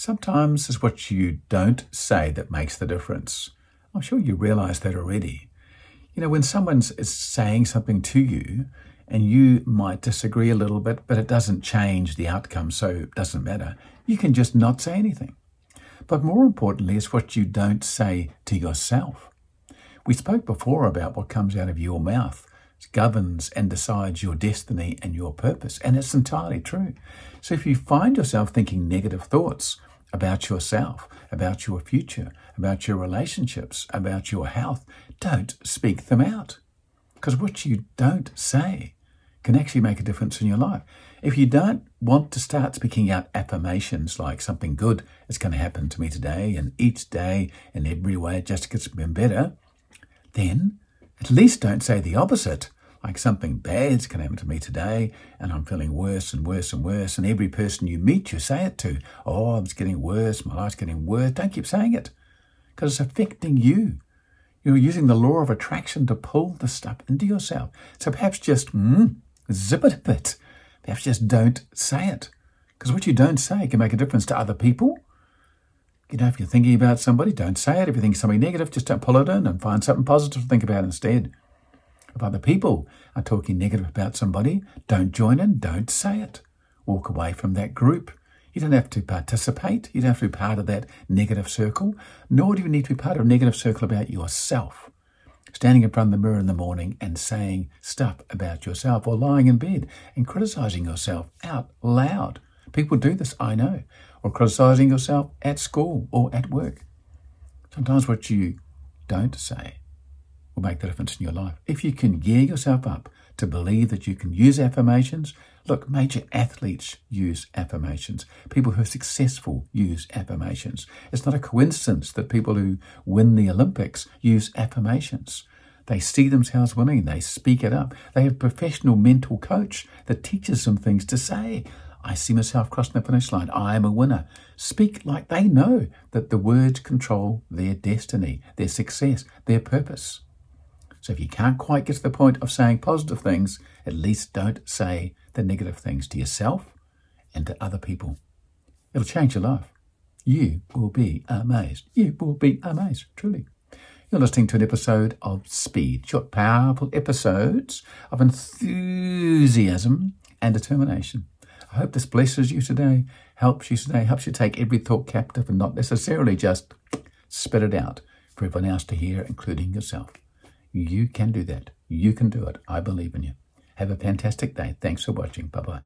Sometimes it's what you don't say that makes the difference. I'm sure you realize that already. You know, when someone's is saying something to you and you might disagree a little bit, but it doesn't change the outcome, so it doesn't matter, you can just not say anything. But more importantly, it's what you don't say to yourself. We spoke before about what comes out of your mouth governs and decides your destiny and your purpose, and it's entirely true. So if you find yourself thinking negative thoughts about yourself, about your future, about your relationships, about your health, don't speak them out. Because what you don't say can actually make a difference in your life. If you don't want to start speaking out affirmations like something good is going to happen to me today and each day and every way just gets better, then at least don't say the opposite, like something bad's going to happen to me today and I'm feeling worse and worse and worse. And every person you meet, you say it to, oh, it's getting worse, my life's getting worse. Don't keep saying it because it's affecting you. You're using the law of attraction to pull the stuff into yourself. So perhaps just mm, zip it a bit. Perhaps just don't say it. Because what you don't say can make a difference to other people. You know, if you're thinking about somebody, don't say it. If you think something negative, just don't pull it in and find something positive to think about instead. If other people are talking negative about somebody, don't join in, don't say it. Walk away from that group. You don't have to participate. You don't have to be part of that negative circle, nor do you need to be part of a negative circle about yourself. Standing in front of the mirror in the morning and saying stuff about yourself, or lying in bed and criticizing yourself out loud. People do this, I know. Or criticizing yourself at school or at work. Sometimes what you don't say will make the difference in your life. If you can gear yourself up to believe that you can use affirmations, look, major athletes use affirmations. People who are successful use affirmations. It's not a coincidence that people who win the Olympics use affirmations. They see themselves winning, they speak it up. They have a professional mental coach that teaches them things to say. I see myself crossing the finish line. I am a winner. Speak like they know that the words control their destiny, their success, their purpose. So if you can't quite get to the point of saying positive things, at least don't say the negative things to yourself and to other people. It'll change your life. You will be amazed. You will be amazed, truly. You're listening to an episode of Speed, short, powerful episodes of enthusiasm and determination. I hope this blesses you today, helps you today, helps you take every thought captive and not necessarily just spit it out for everyone else to hear, including yourself. You can do that. You can do it. I believe in you. Have a fantastic day. Thanks for watching. Bye bye.